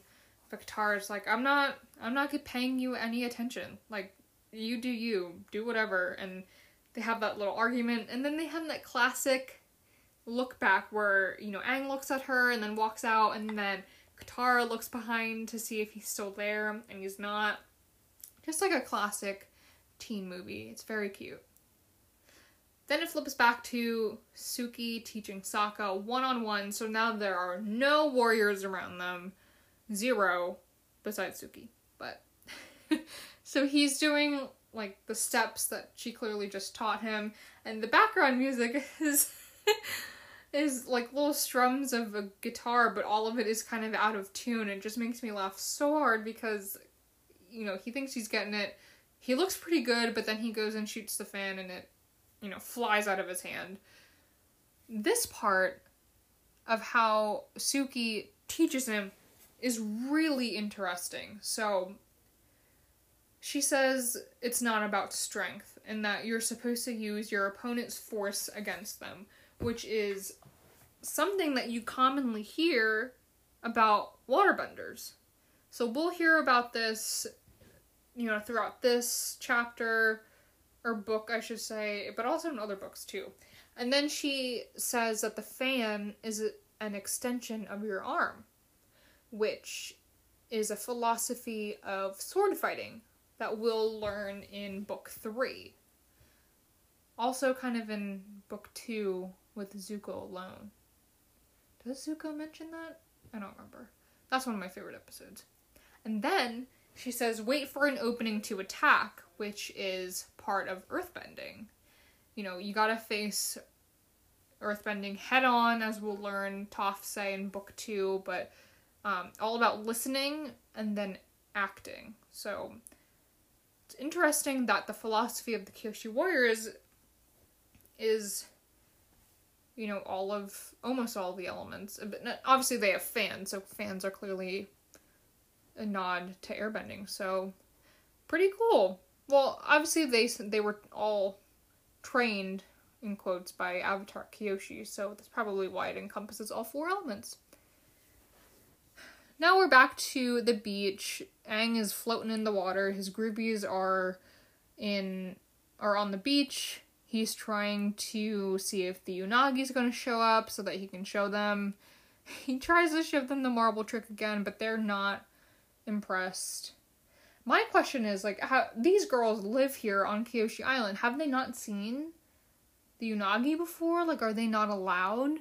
But Katara's like, I'm not, I'm not paying you any attention. Like, you do you, do whatever. And they have that little argument, and then they have that classic look back where you know Aang looks at her and then walks out, and then Katara looks behind to see if he's still there, and he's not. Just like a classic teen movie. It's very cute. Then it flips back to Suki teaching Sokka one on one, so now there are no warriors around them. Zero, besides Suki. But. so he's doing like the steps that she clearly just taught him, and the background music is. is like little strums of a guitar, but all of it is kind of out of tune. It just makes me laugh so hard because, you know, he thinks he's getting it. He looks pretty good, but then he goes and shoots the fan and it you know, flies out of his hand. This part of how Suki teaches him is really interesting. So she says it's not about strength and that you're supposed to use your opponent's force against them, which is something that you commonly hear about waterbenders. So we'll hear about this, you know, throughout this chapter or book, I should say, but also in other books too. And then she says that the fan is an extension of your arm, which is a philosophy of sword fighting that we'll learn in book three. Also, kind of in book two with Zuko alone. Does Zuko mention that? I don't remember. That's one of my favorite episodes. And then she says, wait for an opening to attack, which is part of earthbending. You know, you gotta face earthbending head on, as we'll learn Toph say in book two, but um, all about listening and then acting. So it's interesting that the philosophy of the Kyoshi Warriors is, you know, all of almost all of the elements. But obviously, they have fans, so fans are clearly a nod to airbending. So pretty cool. Well, obviously they they were all trained in quotes by Avatar Kyoshi, so that's probably why it encompasses all four elements. Now we're back to the beach. Aang is floating in the water. His groupies are in are on the beach. He's trying to see if the Unagi is going to show up so that he can show them. He tries to show them the marble trick again, but they're not impressed. My question is like how these girls live here on Kyoshi Island. Have they not seen the Unagi before? Like are they not allowed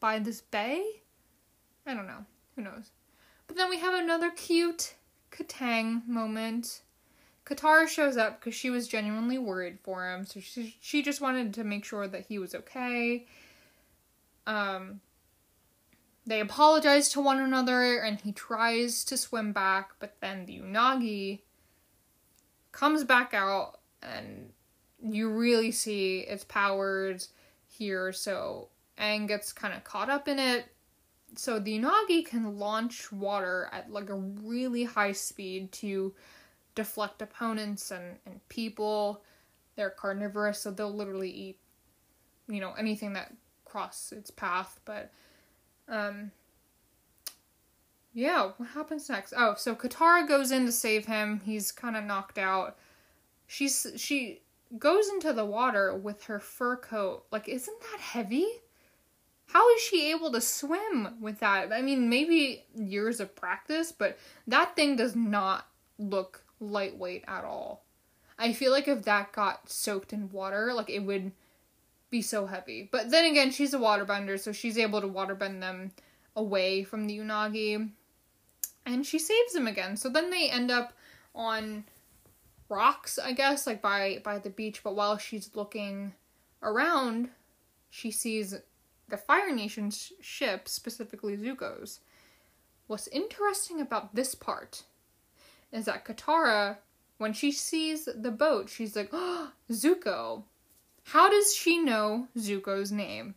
by this bay? I don't know. Who knows? But then we have another cute Katang moment. Katara shows up because she was genuinely worried for him, so she she just wanted to make sure that he was okay. Um, they apologize to one another, and he tries to swim back, but then the Unagi comes back out, and you really see its powers here. So Aang gets kind of caught up in it. So the Unagi can launch water at like a really high speed to deflect opponents and, and people. They're carnivorous, so they'll literally eat, you know, anything that crosses its path. But um, yeah, what happens next? Oh, so Katara goes in to save him. He's kind of knocked out. She's she goes into the water with her fur coat. Like, isn't that heavy? How is she able to swim with that? I mean, maybe years of practice, but that thing does not look lightweight at all. I feel like if that got soaked in water, like it would be so heavy. But then again, she's a waterbender, so she's able to waterbend them away from the Unagi. And she saves them again. So then they end up on rocks, I guess, like by by the beach, but while she's looking around, she sees the Fire Nation's ship, specifically Zuko's. what's interesting about this part is that Katara, when she sees the boat, she's like, oh, Zuko. How does she know Zuko's name?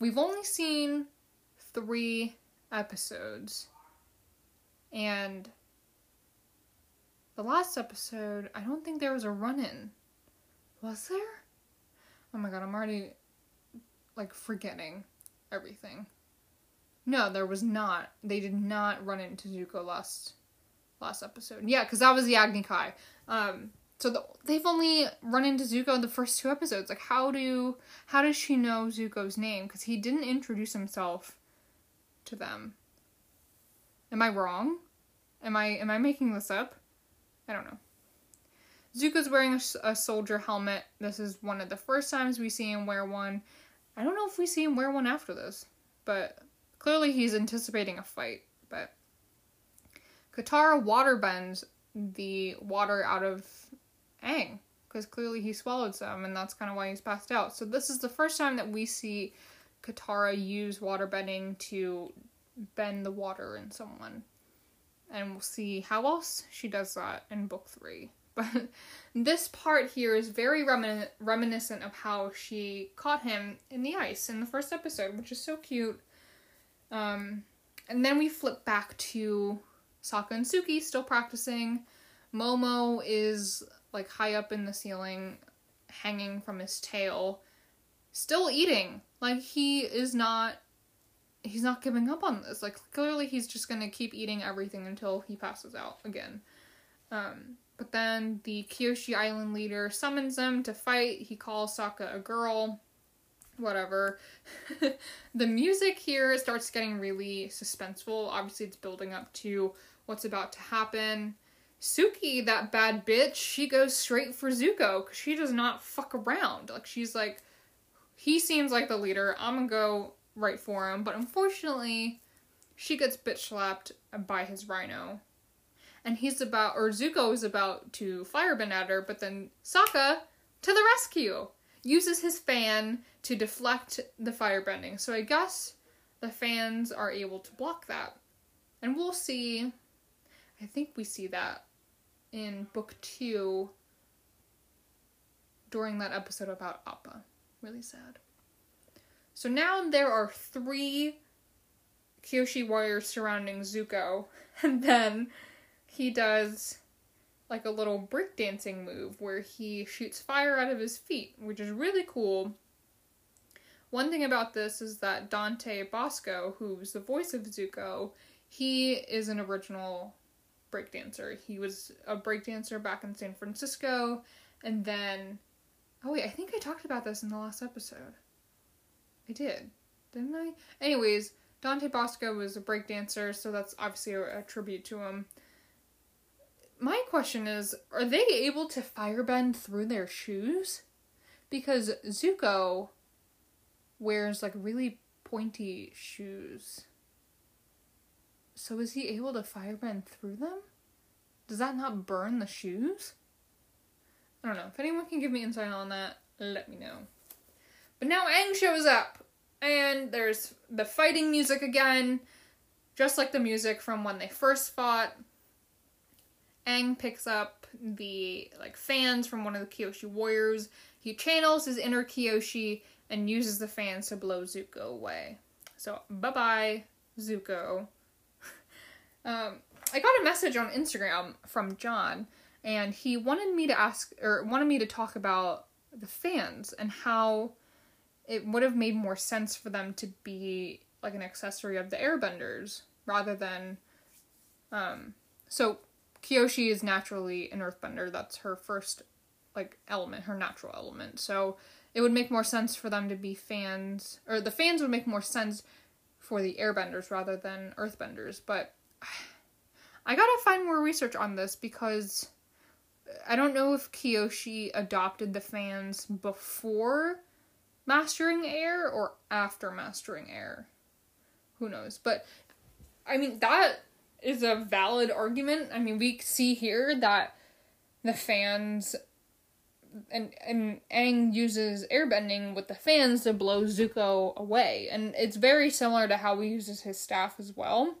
We've only seen three episodes. And the last episode, I don't think there was a run in. Was there? Oh my god, I'm already like forgetting everything. No, there was not. They did not run into Zuko last last episode. Yeah, because that was the Agni Kai. Um, so the, they've only run into Zuko in the first two episodes. Like, how do how does she know Zuko's name? Because he didn't introduce himself to them. Am I wrong? Am I am I making this up? I don't know. Zuko's wearing a, a, soldier helmet. This is one of the first times we see him wear one. I don't know if we see him wear one after this, but clearly he's anticipating a fight. But Katara waterbends the water out of Aang because clearly he swallowed some, and that's kind of why he's passed out. So this is the first time that we see Katara use waterbending to bend the water in someone. And we'll see how else she does that in book three. But this part here is very remin- reminiscent of how she caught him in the ice in the first episode, which is so cute. Um, and then we flip back to Sokka and Suki still practicing. Momo is like high up in the ceiling, hanging from his tail, still eating. Like he is not he's not giving up on this. Like clearly he's just gonna keep eating everything until he passes out again. Um, but then the Kyoshi Island leader summons them to fight. He calls Sokka a girl. Whatever. the music here starts getting really suspenseful. Obviously, it's building up to what's about to happen. Suki, that bad bitch, she goes straight for Zuko because she does not fuck around. Like, she's like, he seems like the leader. I'm gonna go right for him. But unfortunately, she gets bitch slapped by his rhino. And he's about, or Zuko is about to firebend at her, but then Sokka, to the rescue, uses his fan to deflect the firebending. So I guess the fans are able to block that. And we'll see, I think we see that in book two during that episode about Appa. Really sad. So now there are three Kyoshi warriors surrounding Zuko, and then he does like a little breakdancing move where he shoots fire out of his feet, which is really cool. One thing about this is that Dante Basco, who's the voice of Zuko, he is an original breakdancer. He was a breakdancer back in San Francisco, and then oh wait, I think I talked about this in the last episode. I did, didn't I? Anyways, Dante Basco was a breakdancer, so that's obviously a, a tribute to him. My question is, are they able to firebend through their shoes? Because Zuko wears like really pointy shoes. So is he able to firebend through them? Does that not burn the shoes? I don't know. If anyone can give me insight on that, let me know. But now Aang shows up, and there's the fighting music again, just like the music from when they first fought. Aang picks up the like fans from one of the Kyoshi warriors. He channels his inner Kyoshi and uses the fans to blow Zuko away. So bye bye, Zuko. um, I got a message on Instagram from John, and he wanted me to ask or wanted me to talk about the fans and how it would have made more sense for them to be like an accessory of the airbenders rather than um so Kyoshi is naturally an earthbender. That's her first like element, her natural element. So it would make more sense for them to be fans or the fans would make more sense for the airbenders rather than earthbenders, but I got to find more research on this because I don't know if Kyoshi adopted the fans before mastering air or after mastering air. Who knows? But I mean that is a valid argument. I mean, we see here that the fans and and Aang uses airbending with the fans to blow Zuko away, and it's very similar to how he uses his staff as well.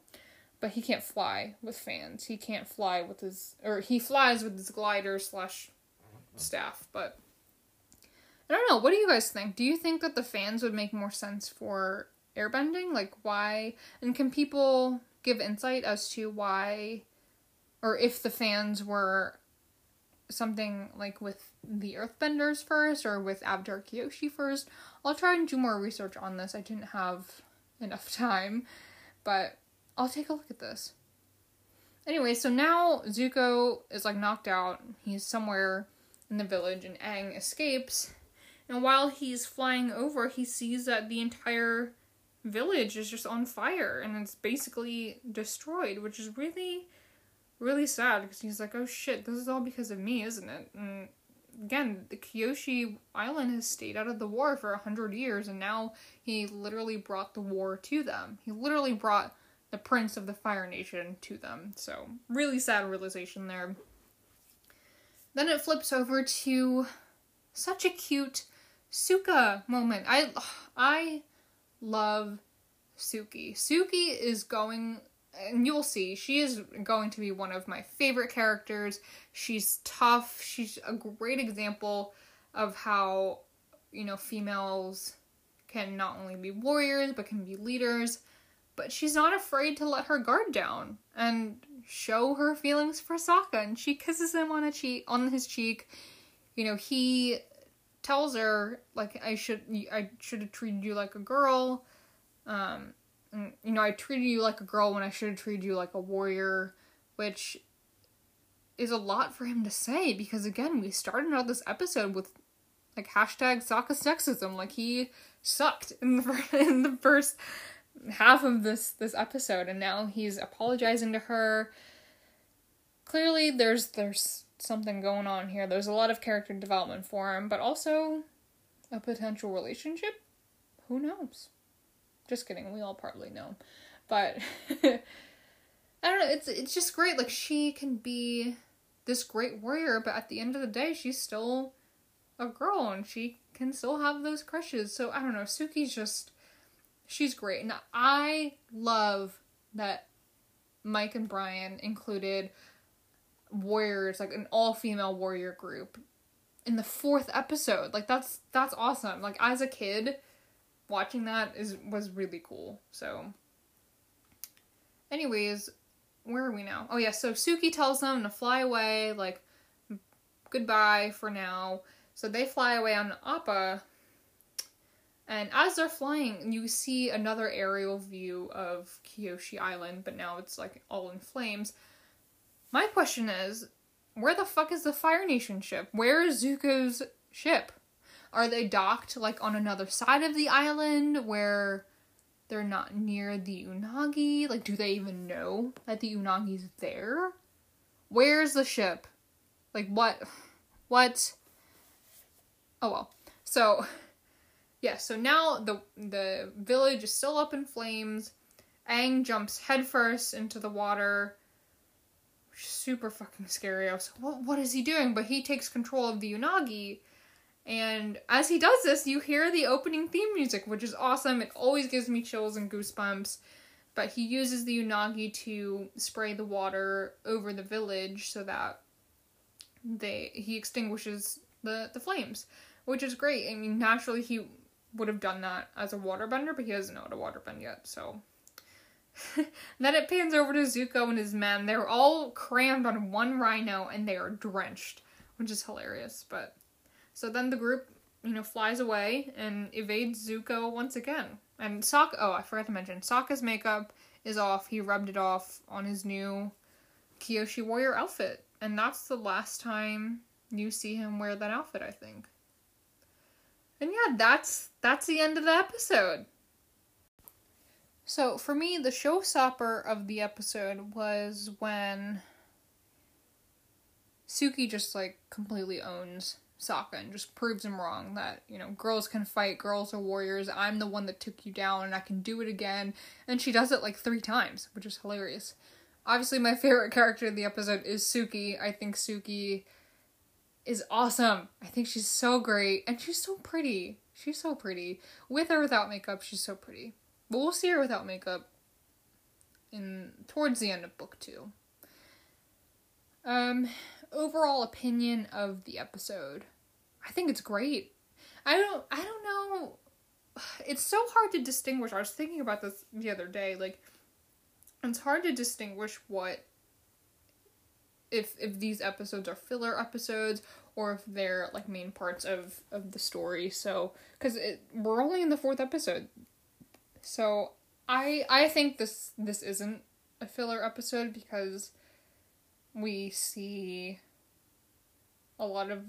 But he can't fly with fans. He can't fly with his, or he flies with his glider slash staff. But I don't know. What do you guys think? Do you think that the fans would make more sense for airbending? Like why? And can people give insight as to why, or if the fans were something like with the Earthbenders first or with Avatar Kyoshi first. I'll try and do more research on this. I didn't have enough time, but I'll take a look at this. Anyway, so now Zuko is like knocked out. He's somewhere in the village and Aang escapes. And while he's flying over, he sees that the entire village is just on fire and it's basically destroyed, which is really really sad because he's like, oh shit, this is all because of me, isn't it? And again, the Kyoshi Island has stayed out of the war for a hundred years, and now he literally brought the war to them. He literally brought the prince of the Fire Nation to them. So, really sad realization there. Then it flips over to such a cute Suka moment. I I love Suki. Suki is going and you'll see she is going to be one of my favorite characters. She's tough. She's a great example of how you know females can not only be warriors but can be leaders. But she's not afraid to let her guard down and show her feelings for Sokka. And she kisses him on a cheek on his cheek. You know he tells her like I should I should have treated you like a girl um you know, I treated you like a girl when I should have treated you like a warrior, which is a lot for him to say because again, we started out this episode with like hashtag Sokka sexism. Like he sucked in the in the first half of this this episode, and now he's apologizing to her. Clearly, there's there's something going on here. There's a lot of character development for him, but also a potential relationship. Who knows? Just kidding. We all probably know, but I don't know. It's it's just great. Like she can be this great warrior, but at the end of the day, she's still a girl, and she can still have those crushes. So I don't know. Suki's just she's great, and I love that Mike and Bryan included warriors, like an all female warrior group in the fourth episode. Like that's that's awesome. Like as a kid, watching that is was really cool. So anyways, where are we now? Oh yeah, so Suki tells them to fly away, like goodbye for now. So they fly away on Appa. And as they're flying, you see another aerial view of Kyoshi Island, but now it's like all in flames. My question is, where the fuck is the Fire Nation ship? Where is Zuko's ship? Are they docked like on another side of the island where they're not near the Unagi? Like, do they even know that the Unagi's there? Where's the ship? Like, what? What? Oh well. So, yeah. So now the the village is still up in flames. Aang jumps headfirst into the water. Super fucking scary. I was like, what, what is he doing? But he takes control of the Unagi and as he does this, you hear the opening theme music, which is awesome. It always gives me chills and goosebumps. But he uses the Unagi to spray the water over the village so that they he extinguishes the, the flames, which is great. I mean, naturally he would have done that as a waterbender, but he doesn't know how to waterbend yet, so then it pans over to Zuko and his men. They're all crammed on one rhino and they are drenched, which is hilarious, but so then the group, you know, flies away and evades Zuko once again. And Sokka, oh, I forgot to mention, Sokka's makeup is off. He rubbed it off on his new Kyoshi Warrior outfit. And that's the last time you see him wear that outfit, I think. And yeah, that's that's the end of the episode. So for me, the showstopper of the episode was when Suki just like completely owns Sokka and just proves him wrong that, you know, girls can fight, girls are warriors, I'm the one that took you down and I can do it again. And she does it like three times, which is hilarious. Obviously, my favorite character in the episode is Suki. I think Suki is awesome. I think she's so great and she's so pretty. She's so pretty. With or without makeup, she's so pretty. But we'll see her without makeup in towards the end of book 2. Um overall opinion of the episode. I think it's great. I don't I don't know it's so hard to distinguish. I was thinking about this the other day like it's hard to distinguish what if if these episodes are filler episodes or if they're like main parts of of the story. So cuz we're only in the fourth episode. So I I think this this isn't a filler episode because we see a lot of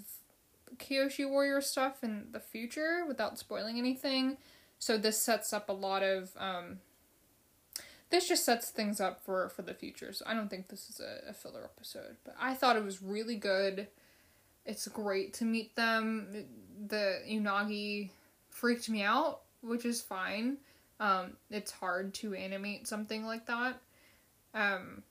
Kyoshi Warrior stuff in the future without spoiling anything. So this sets up a lot of um this just sets things up for for the future. So I don't think this is a, a filler episode, but I thought it was really good. It's great to meet them. The Unagi freaked me out, which is fine. Um, it's hard to animate something like that. Um,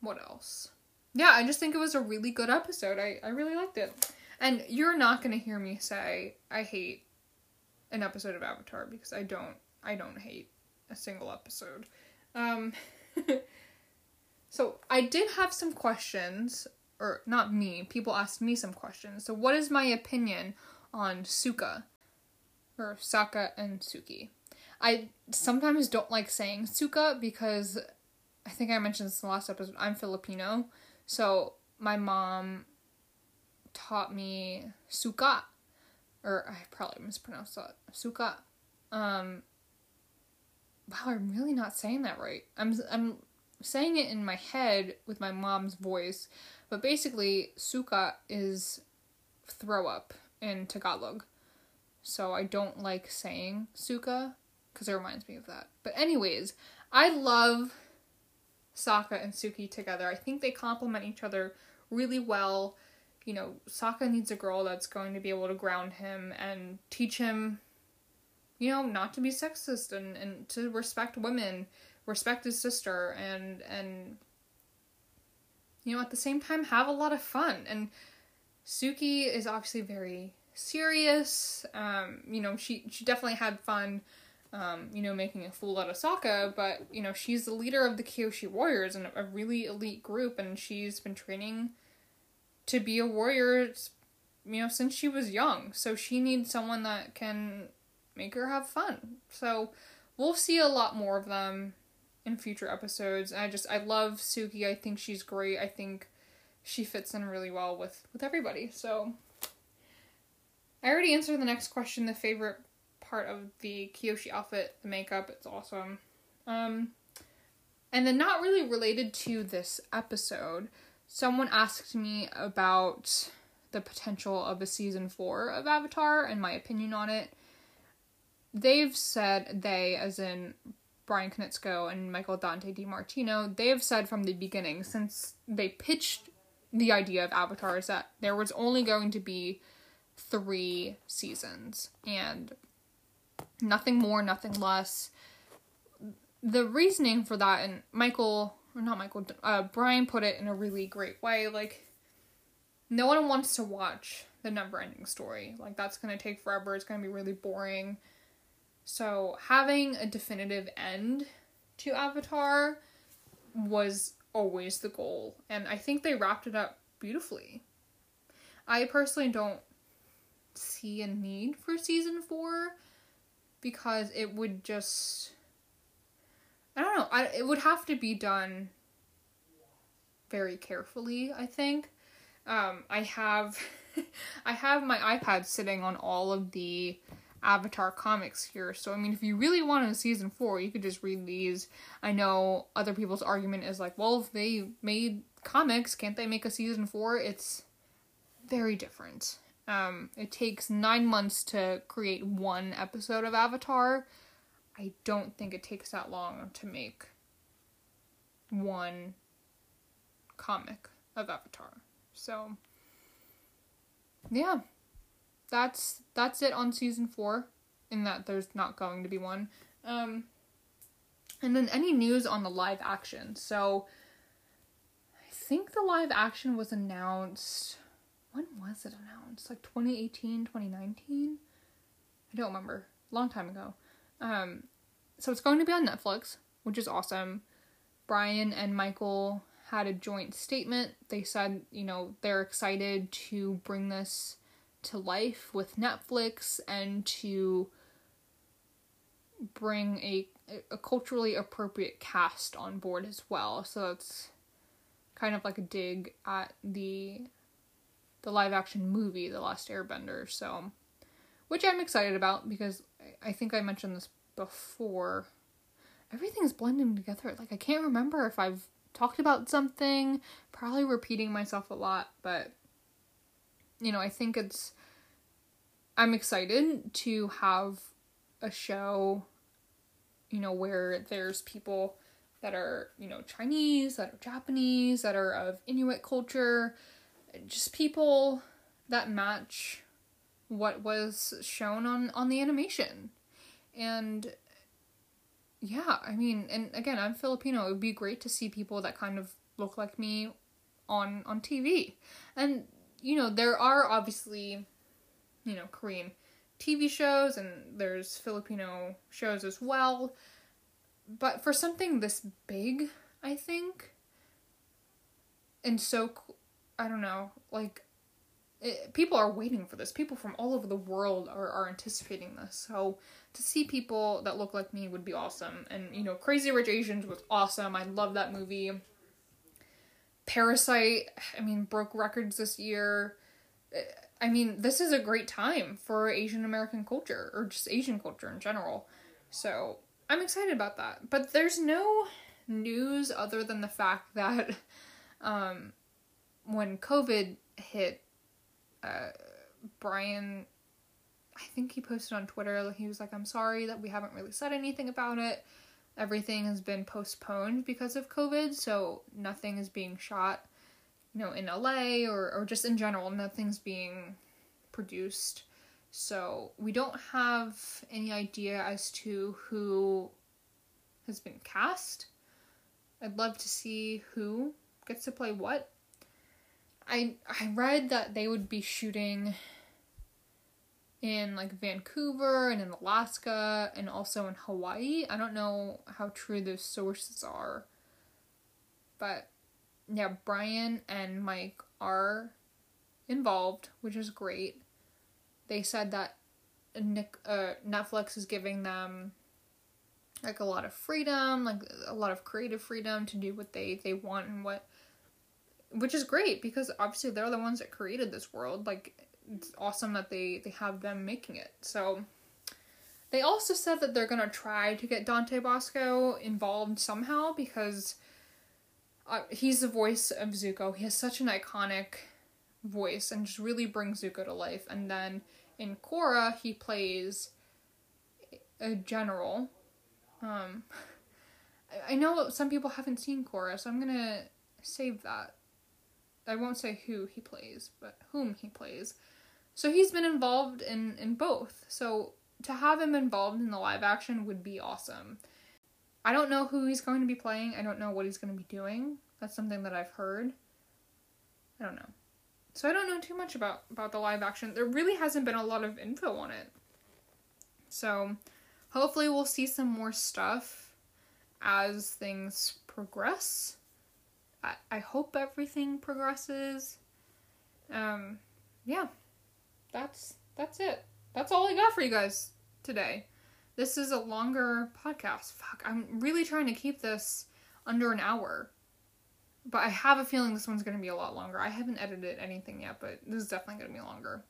what else? Yeah, I just think it was a really good episode. I, I really liked it. And you're not gonna hear me say I hate an episode of Avatar because I don't I don't hate a single episode. Um so I did have some questions or not me, people asked me some questions. So what is my opinion on Suka or Sokka and Suki? I sometimes don't like saying Suka because I think I mentioned this in the last episode. I'm Filipino, so my mom taught me Suka, or I probably mispronounced that Suka. Um, wow, I'm really not saying that right. I'm I'm saying it in my head with my mom's voice, but basically Suka is throw up in Tagalog. So I don't like saying Suka because it reminds me of that. But anyways, I love Sokka and Suki together. I think they complement each other really well. You know, Sokka needs a girl that's going to be able to ground him and teach him, you know, not to be sexist and, and to respect women, respect his sister, and and you know, at the same time have a lot of fun. And Suki is obviously very serious. Um, you know, she she definitely had fun um, you know, making a fool out of Sokka, but, you know, she's the leader of the Kyoshi Warriors and a really elite group, and she's been training to be a warrior, you know, since she was young. So she needs someone that can make her have fun. So we'll see a lot more of them in future episodes. I just, I love Suki. I think she's great. I think she fits in really well with, with everybody. So I already answered the next question, the favorite part of the Kyoshi outfit, the makeup, it's awesome. Um, and then, not really related to this episode, someone asked me about the potential of a season four of Avatar and my opinion on it. They've said, they, as in Bryan Konietzko and Michael Dante DiMartino, they have said from the beginning, since they pitched the idea of Avatar, is that there was only going to be three seasons. And Nothing more, nothing less. The reasoning for that, and Michael, or not Michael, uh, Bryan put it in a really great way. Like, no one wants to watch the never ending story. Like, that's gonna take forever, it's gonna be really boring. So, having a definitive end to Avatar was always the goal, and I think they wrapped it up beautifully. I personally don't see a need for season four because it would just I don't know, I it would have to be done very carefully, I think. Um I have I have my iPad sitting on all of the Avatar comics here. So I mean if you really wanted a season 4, you could just read these. I know other people's argument is like, well, if they made comics, can't they make a season 4? It's very different. Um, it takes nine months to create one episode of Avatar. I don't think it takes that long to make one comic of Avatar. So yeah. That's that's it on season 4 in that there's not going to be one. Um and then any news on the live action. So I think the live action was announced when was it announced? Like 2018, 2019? I don't remember. Long time ago. Um, so it's going to be on Netflix, which is awesome. Bryan and Michael had a joint statement. They said, you know, they're excited to bring this to life with Netflix and to bring a a culturally appropriate cast on board as well. So it's kind of like a dig at the the live action movie The Last Airbender. So which I'm excited about because I think I mentioned this before. Everything's blending together. Like I can't remember if I've talked about something, probably repeating myself a lot, but you know, I think it's I'm excited to have a show you know where there's people that are, you know, Chinese, that are Japanese, that are of Inuit culture, just people that match what was shown on on the animation. And yeah, I mean, and again, I'm Filipino. It would be great to see people that kind of look like me on on TV. And you know, there are obviously, you know, Korean TV shows and there's Filipino shows as well. But for something this big, I think, and so, I don't know, like, it, people are waiting for this. People from all over the world are, are anticipating this. So to see people that look like me would be awesome. And, you know, Crazy Rich Asians was awesome. I love that movie. Parasite, I mean, broke records this year. I mean, this is a great time for Asian American culture, or just Asian culture in general. So I'm excited about that. But there's no news other than the fact that um, when COVID hit, uh, Bryan, I think he posted on Twitter, he was like, I'm sorry that we haven't really said anything about it. Everything has been postponed because of COVID, so nothing is being shot, you know, in LA or, or just in general, nothing's being produced. So we don't have any idea as to who has been cast. I'd love to see who gets to play what. I I read that they would be shooting in like Vancouver and in Alaska and also in Hawaii. I don't know how true those sources are. But yeah, Bryan and Mike are involved, which is great. They said that Nick, uh, Netflix is giving them like a lot of freedom, like a lot of creative freedom to do what they they want and what which is great because obviously they're the ones that created this world. Like it's awesome that they they have them making it. So they also said that they're to try to get Dante Basco involved somehow because uh, he's the voice of Zuko. He has such an iconic voice and just really brings Zuko to life. And then in Korra, he plays a general um, I know some people haven't seen Korra, so I'm gonna save that. I won't say who he plays, but whom he plays. So he's been involved in in both. So to have him involved in the live action would be awesome. I don't know who he's going to be playing. I don't know what he's going to be doing. That's something that I've heard. I don't know. So I don't know too much about about the live action. There really hasn't been a lot of info on it. So hopefully we'll see some more stuff as things progress. I, hope everything progresses. Um, yeah, that's that's it. That's all I got for you guys today. This is a longer podcast. Fuck, I'm really trying to keep this under an hour. But I have a feeling this one's going to be a lot longer. I haven't edited anything yet, but this is definitely going to be longer.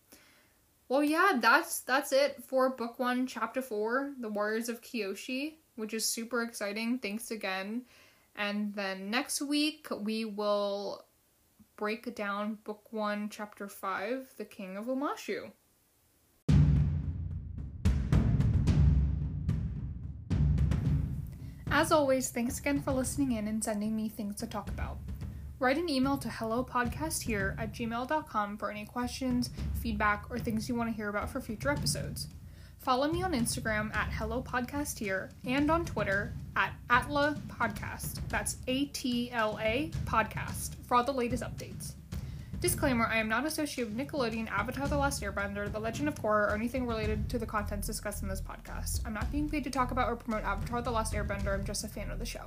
Well, yeah, that's that's it for book 1, chapter 4, The Warriors of Kyoshi, which is super exciting. Thanks again. And then next week we will break down book 1, chapter 5, The King of Omashu. As always, thanks again for listening in and sending me things to talk about. Write an email to hellopodcasthere at gmail.com for any questions, feedback, or things you want to hear about for future episodes. Follow me on Instagram at Hello Podcast Here and on Twitter at Atla Podcast. That's A T L A Podcast for all the latest updates. Disclaimer I am not associated with Nickelodeon, Avatar The Last Airbender, The Legend of Korra, or anything related to the contents discussed in this podcast. I'm not being paid to talk about or promote Avatar The Last Airbender, I'm just a fan of the show.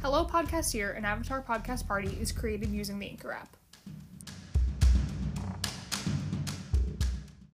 Hello Podcast here, an Avatar podcast party, is created using the Anchor app.